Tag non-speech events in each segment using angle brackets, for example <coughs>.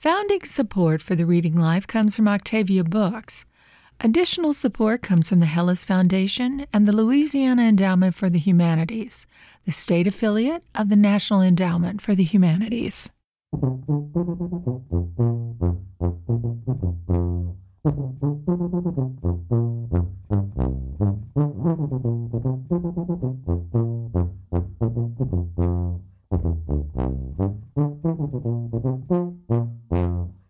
Founding support for the Reading Life comes from Octavia Books. Additional support comes from the Helis Foundation and the Louisiana Endowment for the Humanities, the state affiliate of the National Endowment for the Humanities. <laughs>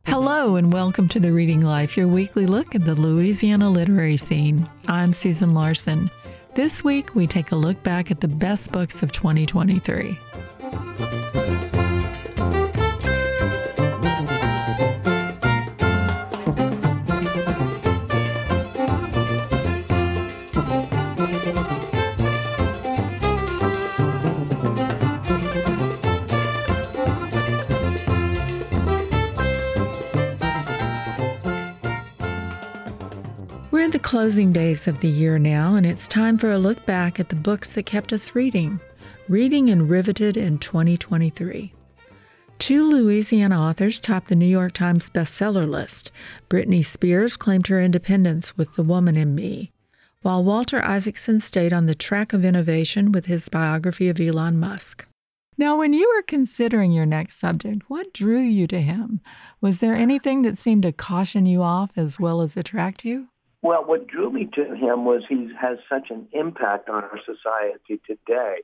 Hello, and welcome to The Reading Life, your weekly look at the Louisiana literary scene. I'm Susan Larson. This week, we take a look back at the best books of 2023. Closing days of the year now, and it's time for a look back at the books that kept us reading, reading and riveted in 2023. Two Louisiana authors topped the New York Times bestseller list. Britney Spears claimed her independence with The Woman in Me, while Walter Isaacson stayed on the track of innovation with his biography of Elon Musk. Now, when you were considering your next subject, what drew you to him? Was there anything that seemed to caution you off as well as attract you? Well, what drew me to him was he has such an impact on our society today.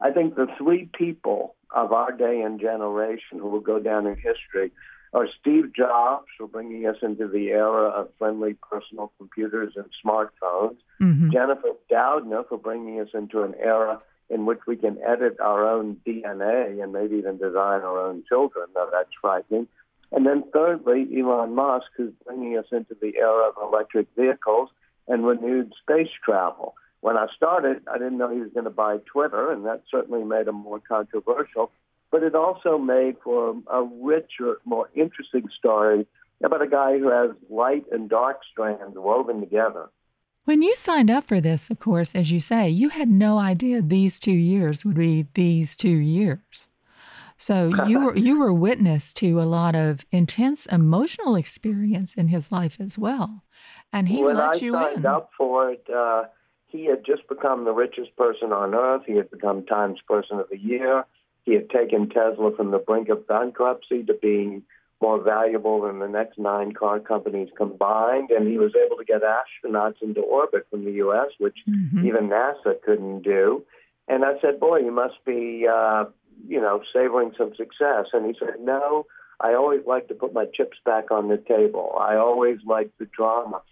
I think the three people of our day and generation who will go down in history are Steve Jobs for bringing us into the era of friendly personal computers and smartphones, Mm-hmm. Jennifer Doudna for bringing us into an era in which we can edit our own DNA and maybe even design our own children, though that's frightening. And then thirdly, Elon Musk, who's bringing us into the era of electric vehicles and renewed space travel. When I started, I didn't know he was going to buy Twitter, and that certainly made him more controversial. But it also made for a richer, more interesting story about a guy who has light and dark strands woven together. When you signed up for this, of course, as you say, you had no idea these two years would be these two years. So you were <laughs> you were witness to a lot of intense emotional experience in his life as well, and he when let I you signed in. up for it, uh, he had just become the richest person on earth. He had become Times Person of the Year. He had taken Tesla from the brink of bankruptcy to being more valuable than the next nine car companies combined. And he was able to get astronauts into orbit from the U.S., which Mhm. even NASA couldn't do. And I said, Boy, you must be, uh, you know, savoring some success. And he said, No, I always like to put my chips back on the table. I always like the drama.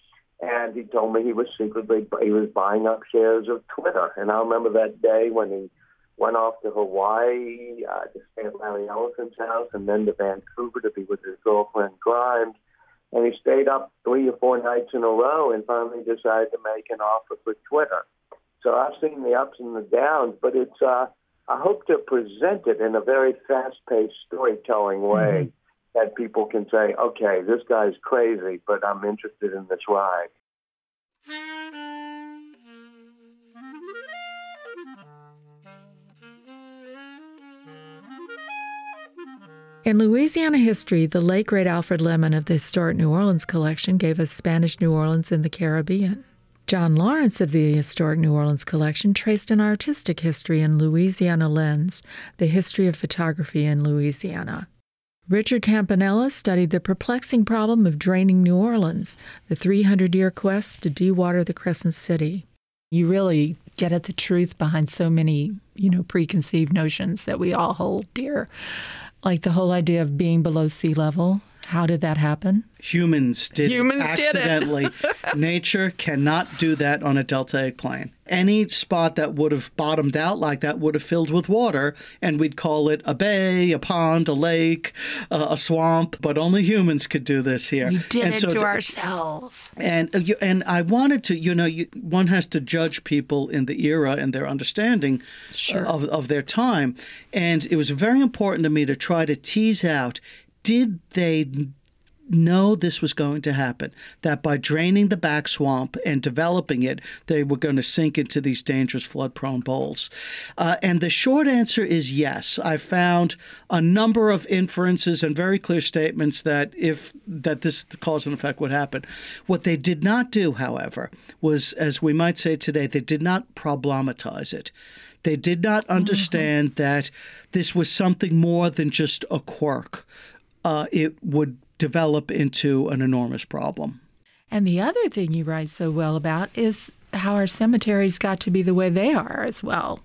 And he told me he was secretly he was buying up shares of Twitter. And I remember that day when he went off to Hawaii uh, to stay at Larry Ellison's house, and then to Vancouver to be with his girlfriend Grimes. And he stayed up three or four nights in a row, and finally decided to make an offer for Twitter. So I've seen the ups and the downs, but it's uh, I hope to present it in a very fast-paced storytelling way mm-hmm. that people can say, okay, this guy's crazy, but I'm interested in this ride. In Louisiana history, the late great Alfred Lemmon of the Historic New Orleans collection gave us Spanish New Orleans in the Caribbean. John Lawrence of the Historic New Orleans collection traced an artistic history in Louisiana Lens, the history of photography in Louisiana. Richard Campanella studied the perplexing problem of draining New Orleans, the 300 year quest to dewater the Crescent City. You really get at the truth behind so many, you know, preconceived notions that we all hold dear like the whole idea of being below sea level. How did that happen? Humans did Humans it did it. <laughs> Nature cannot do that on a deltaic plain. Any spot that would have bottomed out like that would have filled with water, and we'd call it a bay, a pond, a lake, uh, a swamp. But only humans could do this here. We did And it so to to- ourselves. and uh, you, and I wanted to, you know, you, one has to judge people in the era and their understanding Sure. of of their time, and it was very important to me to try to tease out: did they know this was going to happen, that by draining the back swamp and developing it, they were going to sink into these dangerous flood prone bowls? Uh, and the short answer is yes. I found a number of inferences and very clear statements that if that this cause and effect would happen. What they did not do, however, was, as we might say today, they did not problematize it. They did not mm-hmm. understand mm-hmm. that this was something more than just a quirk. Uh, it would develop into an enormous problem. And the other thing you write so well about is how our cemeteries got to be the way they are as well.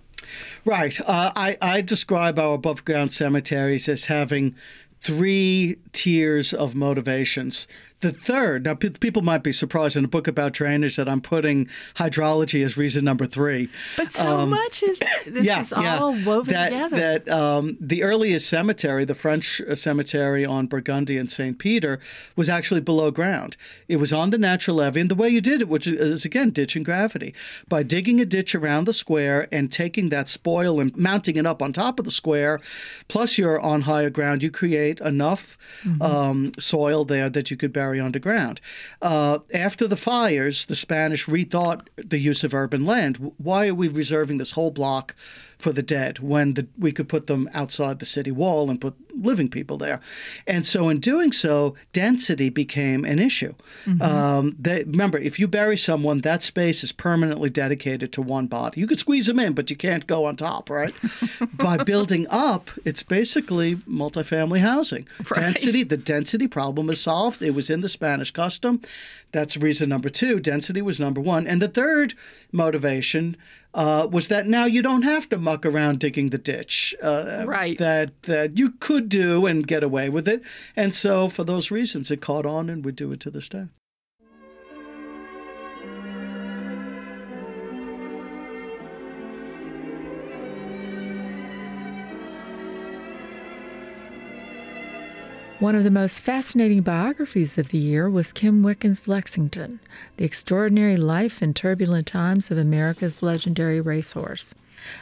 Right. Uh, I, I describe our above ground cemeteries as having three tiers of motivations the third, now p- people might be surprised in a book about drainage that I'm putting hydrology as reason number three. But so um, much is <coughs> this yeah, is yeah, all woven that, together. That um, the earliest cemetery, the French uh, cemetery on Burgundy and St. Peter, was actually below ground. It was on the natural levee, and the way you did it, which is again ditching gravity, by digging a ditch around the square and taking that spoil and mounting it up on top of the square, plus you're on higher ground, you create enough mm-hmm. um, soil there that you could bury underground. Uh, after the fires, the Spanish rethought the use of urban land. Why are we reserving this whole block for the dead when the, we could put them outside the city wall and put living people there. And so, in doing so, density became an issue. Mm-hmm. Um, they, remember, if you bury someone, that space is permanently dedicated to one body. You could squeeze them in, but you can't go on top, right? <laughs> By building up, it's basically multifamily housing. Right. Density, the density problem is solved. It was in the Spanish custom. That's reason number two. Density was number one. And the third motivation uh, was that now you don't have to muck around digging the ditch. Uh, right. That that you could do and get away with it. And so for those reasons, it caught on, and we do it to this day. One of the most fascinating biographies of the year was Kim Wickens' Lexington, the extraordinary life and turbulent times of America's legendary racehorse.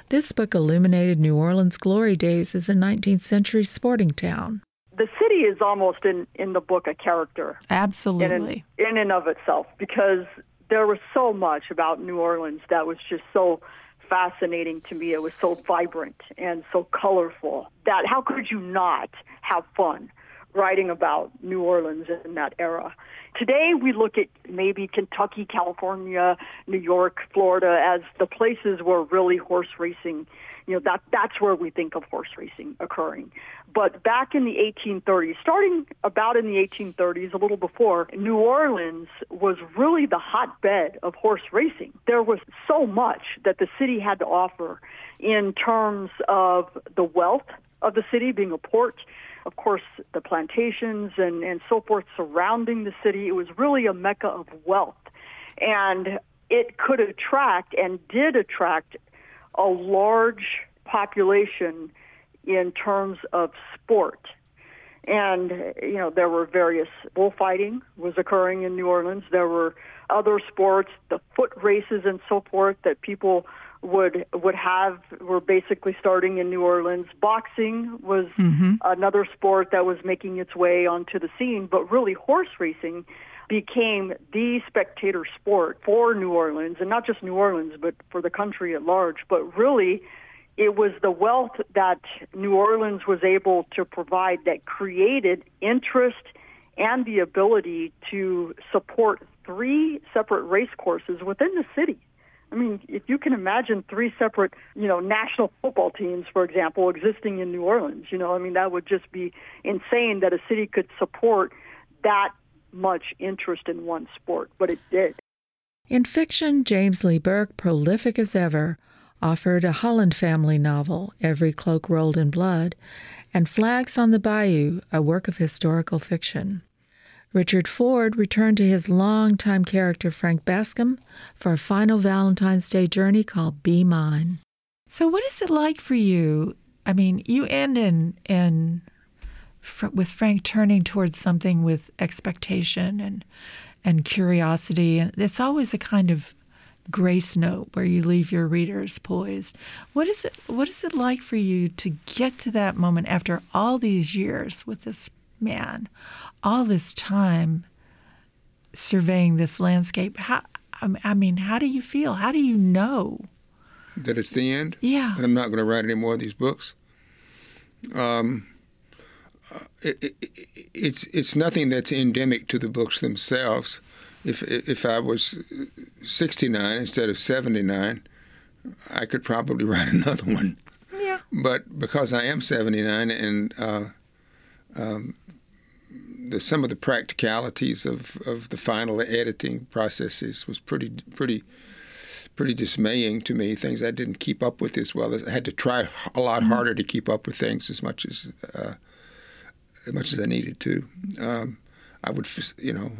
This book illuminated New Orleans' glory days as a 19th century sporting town. The city is almost in, in the book a character. Absolutely. In, in and of itself, because there was so much about New Orleans that was just so fascinating to me. It was so vibrant and so colorful that how could you not have fun? Writing about New Orleans in that era. Today, we look at maybe Kentucky, California, New York, Florida as the places where really horse racing, you know, that that's where we think of horse racing occurring. But back in the 1830s, starting about in the 1830s, a little before, New Orleans was really the hotbed of horse racing. There was so much that the city had to offer in terms of the wealth of the city being a port of course, the plantations and, and so forth surrounding the city. It was really a mecca of wealth. And it could attract and did attract a large population in terms of sport. And, you know, there were various bullfighting was occurring in New Orleans. There were other sports, the foot races and so forth that people would would have were basically starting in New Orleans. Boxing was mm-hmm. another sport that was making its way onto the scene, but really horse racing became the spectator sport for New Orleans, and not just New Orleans, but for the country at large. But really, it was the wealth that New Orleans was able to provide that created interest and the ability to support three separate race courses within the city. I mean, if you can imagine three separate, you know, national football teams, for example, existing in New Orleans, you know, I mean, that would just be insane that a city could support that much interest in one sport, but it did. In fiction, James Lee Burke, prolific as ever, offered a Holland family novel, Every Cloak Rolled in Blood, and Flags on the Bayou, a work of historical fiction. Richard Ford returned to his longtime character Frank Bascombe for a final Valentine's Day journey called Be Mine. So, what is it like for you? I mean, you end in in with Frank turning towards something with expectation and and curiosity, and it's always a kind of grace note where you leave your readers poised. What is it? What is it like for you to get to that moment after all these years with this man, all this time surveying this landscape, how, I mean, how do you feel? How do you know? That it's the end? Yeah. That I'm not going to write any more of these books? Um, it, it, it's it's nothing that's endemic to the books themselves. If if I was 69 instead of 79, I could probably <laughs> write another one. Yeah. But because I am 79 and uh, um, the, some of the practicalities of, of the final editing processes was pretty pretty pretty dismaying to me. Things I didn't keep up with as well as I had to try a lot mm-hmm. harder to keep up with things as much as uh, as much as I needed to. Um, I would, you know,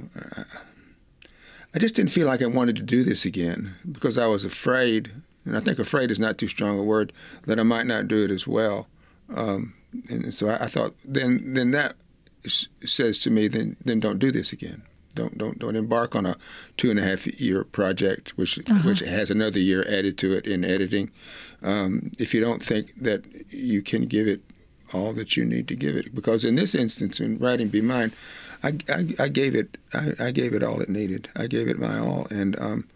I just didn't feel like I wanted to do this again because I was afraid, and I think afraid is not too strong a word, that I might not do it as well. Um, and so I, I, thought then then that says to me then then don't do this again. Don't don't don't embark on a two and a half year project which uh-huh. which has another year added to it in editing. Um, if you don't think that you can give it all that you need to give it, because in this instance, in writing Be Mine, I, I, I gave it I, I, gave it all it needed. I gave it my all, and um,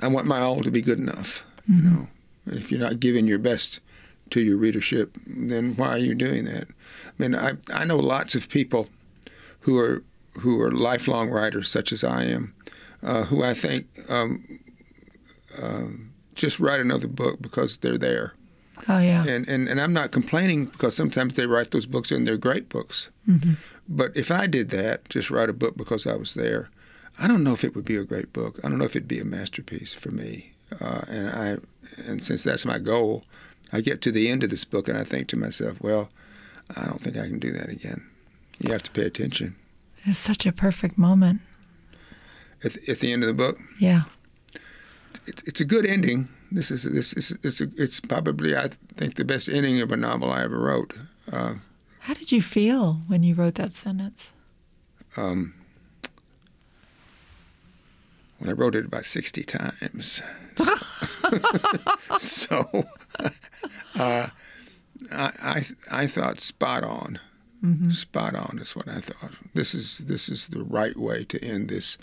I want my all to be good enough. Mm-hmm. You know, and if you're not giving your best to your readership, then why are you doing that? I mean, I I know lots of people who are who are lifelong writers, such as I am, uh, who I think um, um, just write another book because they're there. Oh yeah. And, and and I'm not complaining because sometimes they write those books and they're great books. Mm-hmm. But if I did that, just write a book because I was there, I don't know if it would be a great book. I don't know if it'd be a masterpiece for me. Uh, and I and since that's my goal, I get to the end of this book and I think to myself, well, I don't think I can do that again. You have to pay attention. It's such a perfect moment. At, at the end of the book. Yeah. It, it's a good ending. This is this is it's a, it's probably I think the best ending of a novel I ever wrote. Uh, How did you feel when you wrote that sentence? Um, when I wrote it about sixty times. <laughs> <laughs> so <laughs> uh, I, I I thought spot on. Mm-hmm. Spot on is what I thought. This is this is the right way to end this,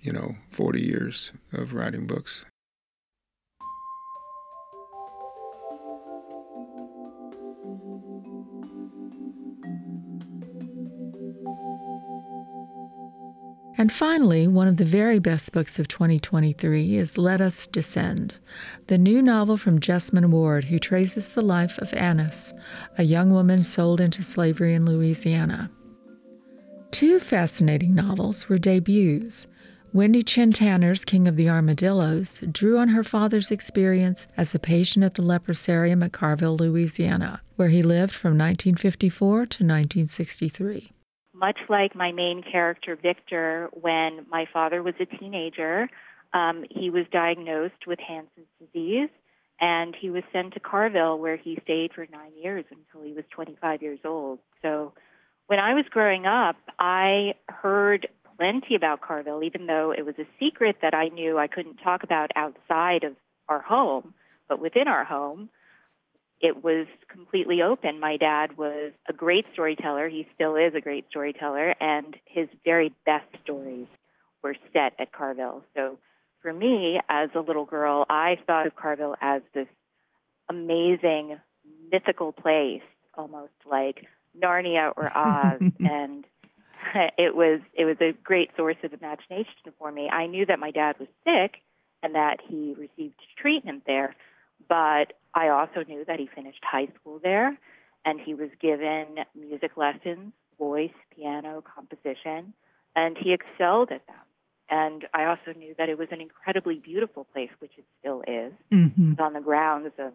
you know, forty years of writing books. And finally, one of the very best books of 2023 is Let Us Descend, the new novel from Jesmyn Ward, who traces the life of Annis, a young woman sold into slavery in Louisiana. Two fascinating novels were debuts. Wendy Chin Tanner's King of the Armadillos drew on her father's experience as a patient at the leprosarium at Carville, Louisiana, where he lived from 1954 to 1963 much like my main character, Victor, when my father was a teenager, um, he was diagnosed with Hansen's disease and he was sent to Carville where he stayed for nine years until he was 25 years old. So when I was growing up, I heard plenty about Carville, even though it was a secret that I knew I couldn't talk about outside of our home. But within our home, it was completely open. My dad was a great storyteller. He still is a great storyteller, and his very best stories were set at Carville. So for me, as a little girl, I thought of Carville as this amazing, mythical place, almost like Narnia or Oz, <laughs> and <laughs> it was it was a great source of imagination for me. I knew that my dad was sick and that he received treatment there, but I also knew that he finished high school there and he was given music lessons, voice, piano, composition, and he excelled at them. And I also knew that it was an incredibly beautiful place, which it still is. Mm-hmm. It's on the grounds of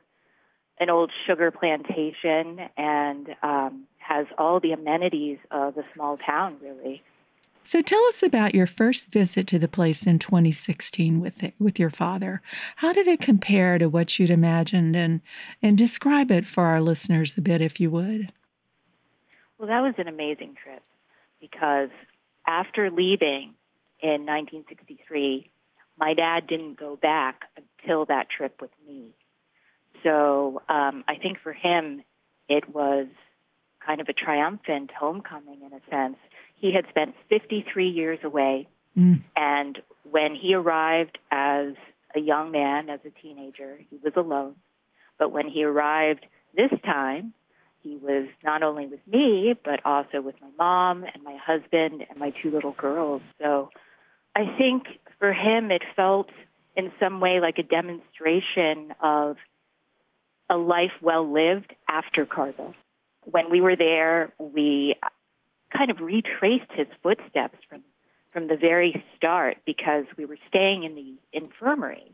an old sugar plantation and um, has all the amenities of a small town, really. So tell us about your first visit to the place in 2016 with it, with your father. How did it compare to what you'd imagined and and describe it for our listeners a bit if you would. Well, that was an amazing trip because after leaving in 1963, my dad didn't go back until that trip with me. So um, I think for him, it was kind of a triumphant homecoming in a sense. He had spent 53 years away, mm. and when he arrived as a young man, as a teenager, he was alone. But when he arrived this time, he was not only with me, but also with my mom and my husband and my two little girls. So I think for him, it felt in some way like a demonstration of a life well lived after Carville. When we were there, we kind of retraced his footsteps from, from the very start because we were staying in the infirmary,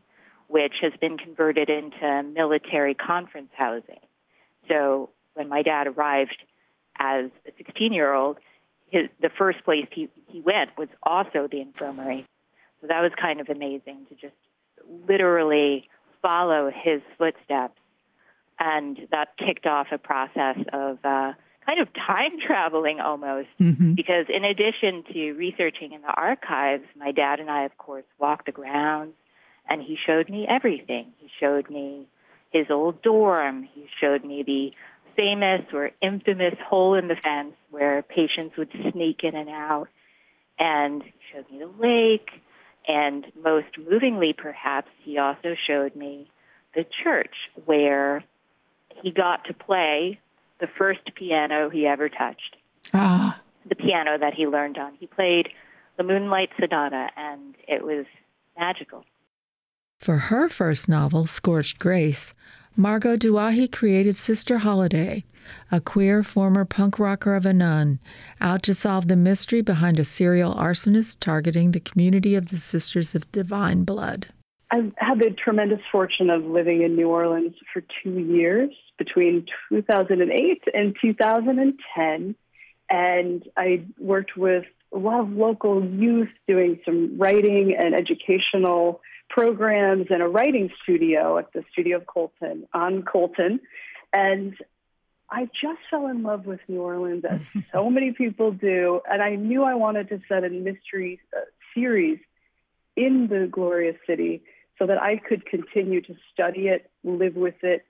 which has been converted into military conference housing. So when my dad arrived as a 16 year old, the first place he, he went was also the infirmary. So that was kind of amazing to just literally follow his footsteps. And that kicked off a process of uh, kind of time traveling almost. Mm-hmm. Because in addition to researching in the archives, my dad and I, of course, walked the grounds and he showed me everything. He showed me his old dorm, he showed me the famous or infamous hole in the fence where patients would sneak in and out, and he showed me the lake. And most movingly, perhaps, he also showed me the church where he got to play the first piano he ever touched. Ah. The piano that he learned on. He played the Moonlight Sonata, and it was magical. For her first novel, Scorched Grace, Margot Douaihy created Sister Holiday, a queer former punk rocker of a nun, out to solve the mystery behind a serial arsonist targeting the community of the Sisters of Divine Blood. I've had the tremendous fortune of living in New Orleans for two years, between 2008 and 2010. And I worked with a lot of local youth doing some writing and educational programs and a writing studio at the Studio of Colton on Colton. And I just fell in love with New Orleans, as <laughs> so many people do. And I knew I wanted to set a mystery uh, series in the glorious city so that I could continue to study it, live with it,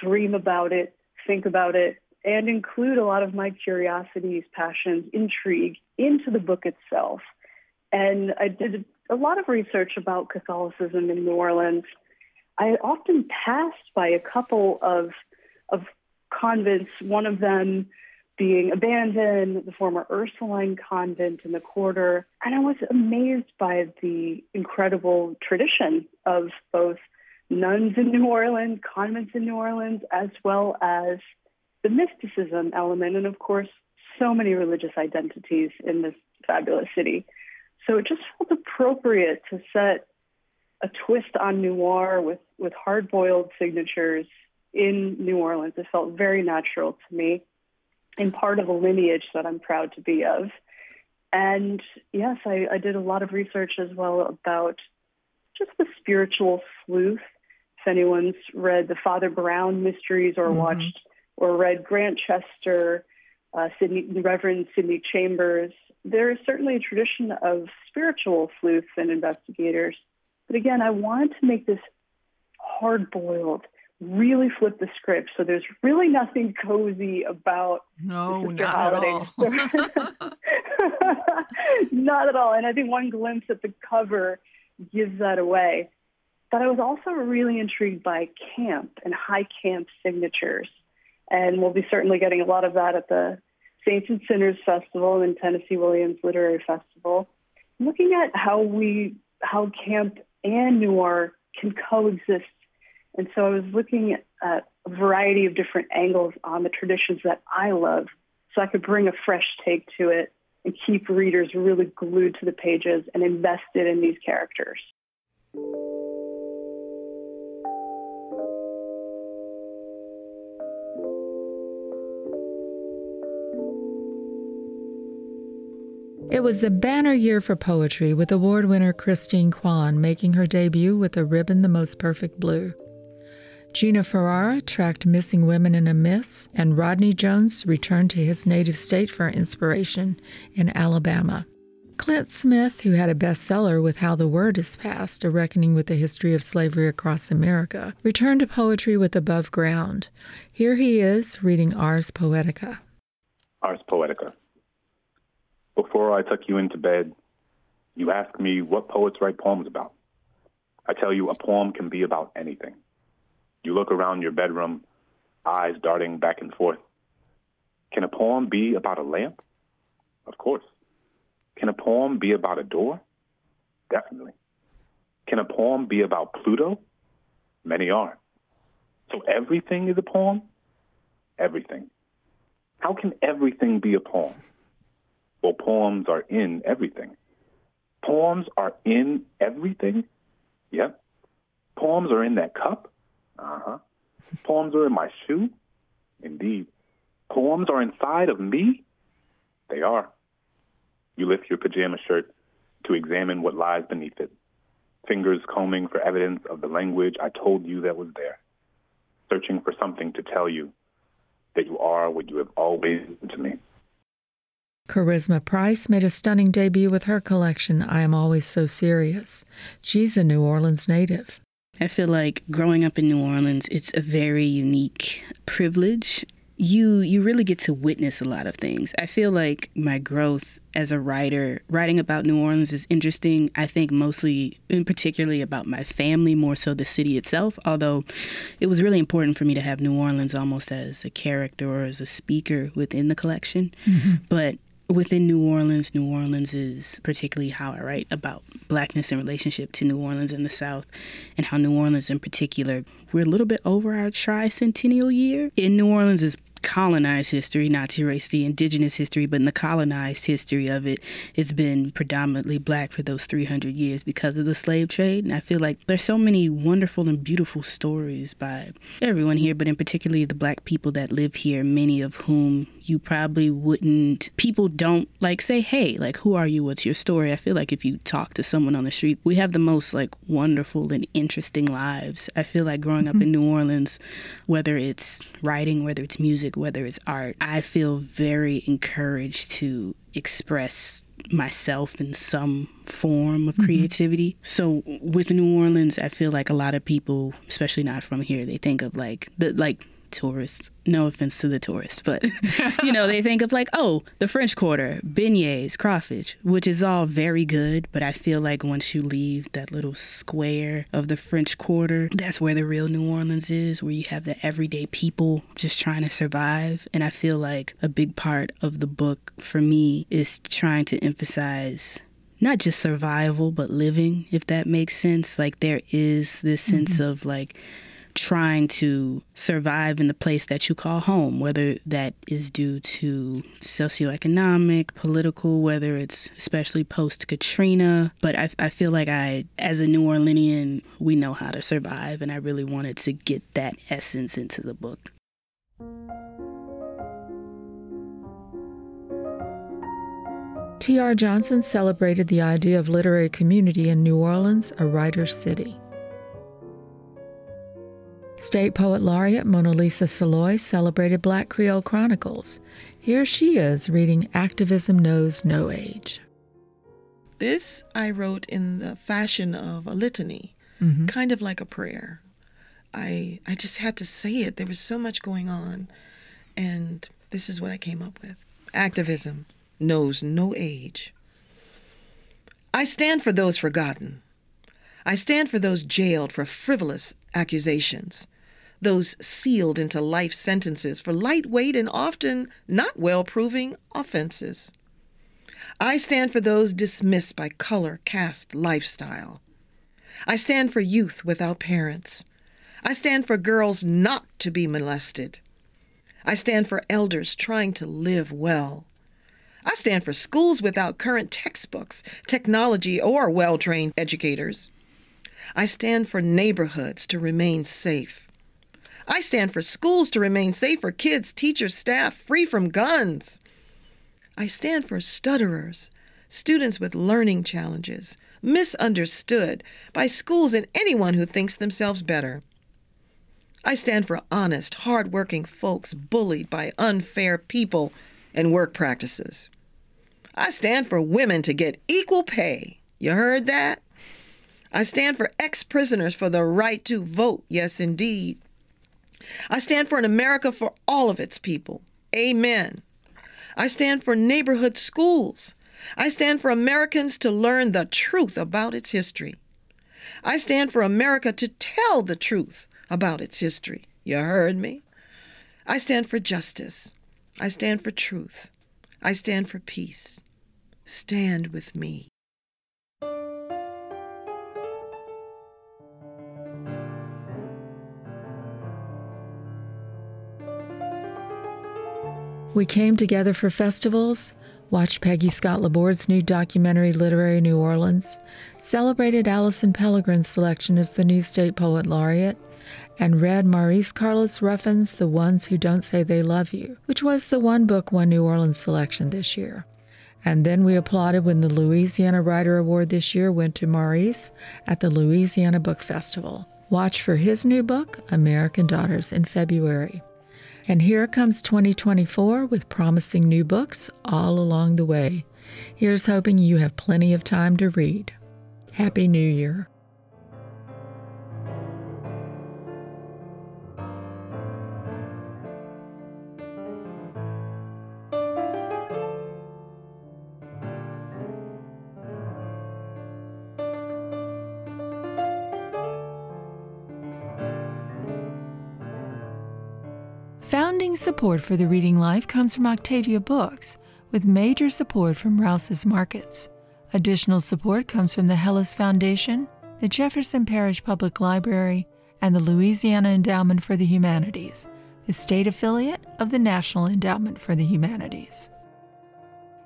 dream about it, think about it, and include a lot of my curiosities, passions, intrigue into the book itself. And I did a lot of research about Catholicism in New Orleans. I often passed by a couple of of convents, one of them being abandoned, the former Ursuline convent in the quarter, and I was amazed by the incredible tradition of both nuns in New Orleans, convents in New Orleans, as well as the mysticism element, and of course, so many religious identities in this fabulous city. So it just felt appropriate to set a twist on noir with, with hard boiled signatures in New Orleans. It felt very natural to me and part of a lineage that I'm proud to be of. And yes, I, I did a lot of research as well about just the spiritual sleuth. If anyone's read the Father Brown mysteries or mm-hmm. watched or read Grantchester, uh, Sidney, Reverend Sidney Chambers, there is certainly a tradition of spiritual sleuths and investigators. But again, I wanted to make this hard boiled, really flip the script. So there's really nothing cozy about no, not holiday. At all. <laughs> not at all. And I think one glimpse at the cover gives that away. But I was also really intrigued by camp and high camp signatures. And we'll be certainly getting a lot of that at the Saints and Sinners Festival and Tennessee Williams Literary Festival, looking at how we how camp and noir can coexist. And so I was looking at a variety of different angles on the traditions that I love, so I could bring a fresh take to it and keep readers really glued to the pages and invested in these characters. It was a banner year for poetry, with award winner Christine Kwan making her debut with a ribbon the most perfect blue. Gina Ferrara tracked Missing Women in a Mist, and Rodney Jones returned to his native state for inspiration in Alabama. Clint Smith, who had a bestseller with How the Word is Passed, a reckoning with the history of slavery across America, returned to poetry with Above Ground. Here he is reading Ars Poetica. Ars Poetica. Before I tuck you into bed, you ask me what poets write poems about. I tell you a poem can be about anything. You look around your bedroom, eyes darting back and forth. Can a poem be about a lamp? Of course. Can a poem be about a door? Definitely. Can a poem be about Pluto? Many are. So everything is a poem? Everything. How can everything be a poem? Well, poems are in everything. Poems are in everything? Yep. Poems are in that cup? Uh huh. Poems are in my shoe? Indeed. Poems are inside of me? They are. You lift your pajama shirt to examine what lies beneath it, fingers combing for evidence of the language I told you that was there, searching for something to tell you that you are what you have always been to me. Charisma Price made a stunning debut with her collection, I Am Always So Serious. She's a New Orleans native. I feel like growing up in New Orleans, it's a very unique privilege. You you really get to witness a lot of things. I feel like my growth as a writer, writing about New Orleans is interesting. I think mostly, in particularly about my family, more so the city itself. Although it was really important for me to have New Orleans almost as a character or as a speaker within the collection. Mm-hmm. But within New Orleans, New Orleans is particularly how I write about blackness in relationship to New Orleans in the South, and how New Orleans in particular, we're a little bit over our tricentennial year. In New Orleans is colonized history, not to erase the indigenous history, but in the colonized history of it, it's been predominantly black for those 300 years because of the slave trade. And I feel like there's so many wonderful and beautiful stories by everyone here, but in particularly the black people that live here, many of whom you probably wouldn't, people don't like say, hey, like, who are you? What's your story? I feel like if you talk to someone on the street, we have the most like wonderful and interesting lives. I feel like growing mm-hmm. up in New Orleans, whether it's writing, whether it's music, whether it's art, I feel very encouraged to express myself in some form of mm-hmm. creativity. Mm-hmm. So with New Orleans, I feel like a lot of people, especially not from here, they think of like the like tourists. No offense to the tourists, but <laughs> you know, they think of like, oh, the French Quarter, beignets, crawfish, which is all very good. But I feel like once you leave that little square of the French Quarter, that's where the real New Orleans is, where you have the everyday people just trying to survive. And I feel like a big part of the book for me is trying to emphasize not just survival, but living, if that makes sense. Like there is this sense mm-hmm. of like, trying to survive in the place that you call home, whether that is due to socioeconomic, political, whether it's especially post Katrina. But I, I feel like I, as a New Orleanian, we know how to survive, and I really wanted to get that essence into the book. T.R. Johnson celebrated the idea of literary community in New Orleans, a writer's city. State Poet Laureate Mona Lisa Saloy celebrated Black Creole Chronicles. Here she is reading Activism Knows No Age. This I wrote in the fashion of a litany, mm-hmm. kind of like a prayer. I I just had to say it. There was so much going on, and this is what I came up with. Activism knows no age. I stand for those forgotten. I stand for those jailed for frivolous accusations those sealed into life sentences for lightweight and often not well proving offenses. I stand for those dismissed by color, caste, lifestyle. I stand for youth without parents. I stand for girls not to be molested. I stand for elders trying to live well. I stand for schools without current textbooks, technology, or well trained educators. I stand for neighborhoods to remain safe. I stand for schools to remain safe for kids, teachers, staff, free from guns. I stand for stutterers, students with learning challenges, misunderstood by schools and anyone who thinks themselves better. I stand for honest, hardworking folks bullied by unfair people and work practices. I stand for women to get equal pay. You heard that? I stand for ex prisoners for the right to vote. Yes, indeed. I stand for an America for all of its people. Amen. I stand for neighborhood schools. I stand for Americans to learn the truth about its history. I stand for America to tell the truth about its history. You heard me? I stand for justice. I stand for truth. I stand for peace. Stand with me. We came together for festivals, watched Peggy Scott Laborde's new documentary Literary New Orleans, celebrated Alison Pelegrin's selection as the new state poet laureate, and read Maurice Carlos Ruffin's The Ones Who Don't Say They Love You, which was the one book one New Orleans selection this year. And then we applauded when the Louisiana Writer Award this year went to Maurice at the Louisiana Book Festival. Watch for his new book, American Daughters, in February. And here comes 2024 with promising new books all along the way. Here's hoping you have plenty of time to read. Happy New Year. Support for the Reading Life comes from Octavia Books, with major support from Rouse's Markets. Additional support comes from the Helis Foundation, the Jefferson Parish Public Library, and the Louisiana Endowment for the Humanities, the state affiliate of the National Endowment for the Humanities.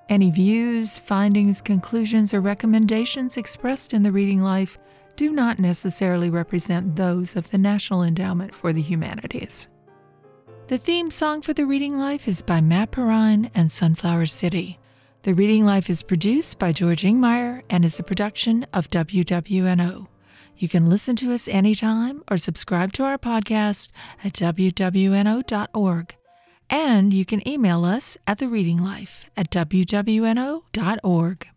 Any views, findings, conclusions, or recommendations expressed in the Reading Life do not necessarily represent those of the National Endowment for the Humanities. The theme song for The Reading Life is by Matt Perrine and Sunflower City. The Reading Life is produced by George Ingmire and is a production of WWNO. You can listen to us anytime or subscribe to our podcast at WWNO.org. And you can email us at The Reading Life at WWNO.org.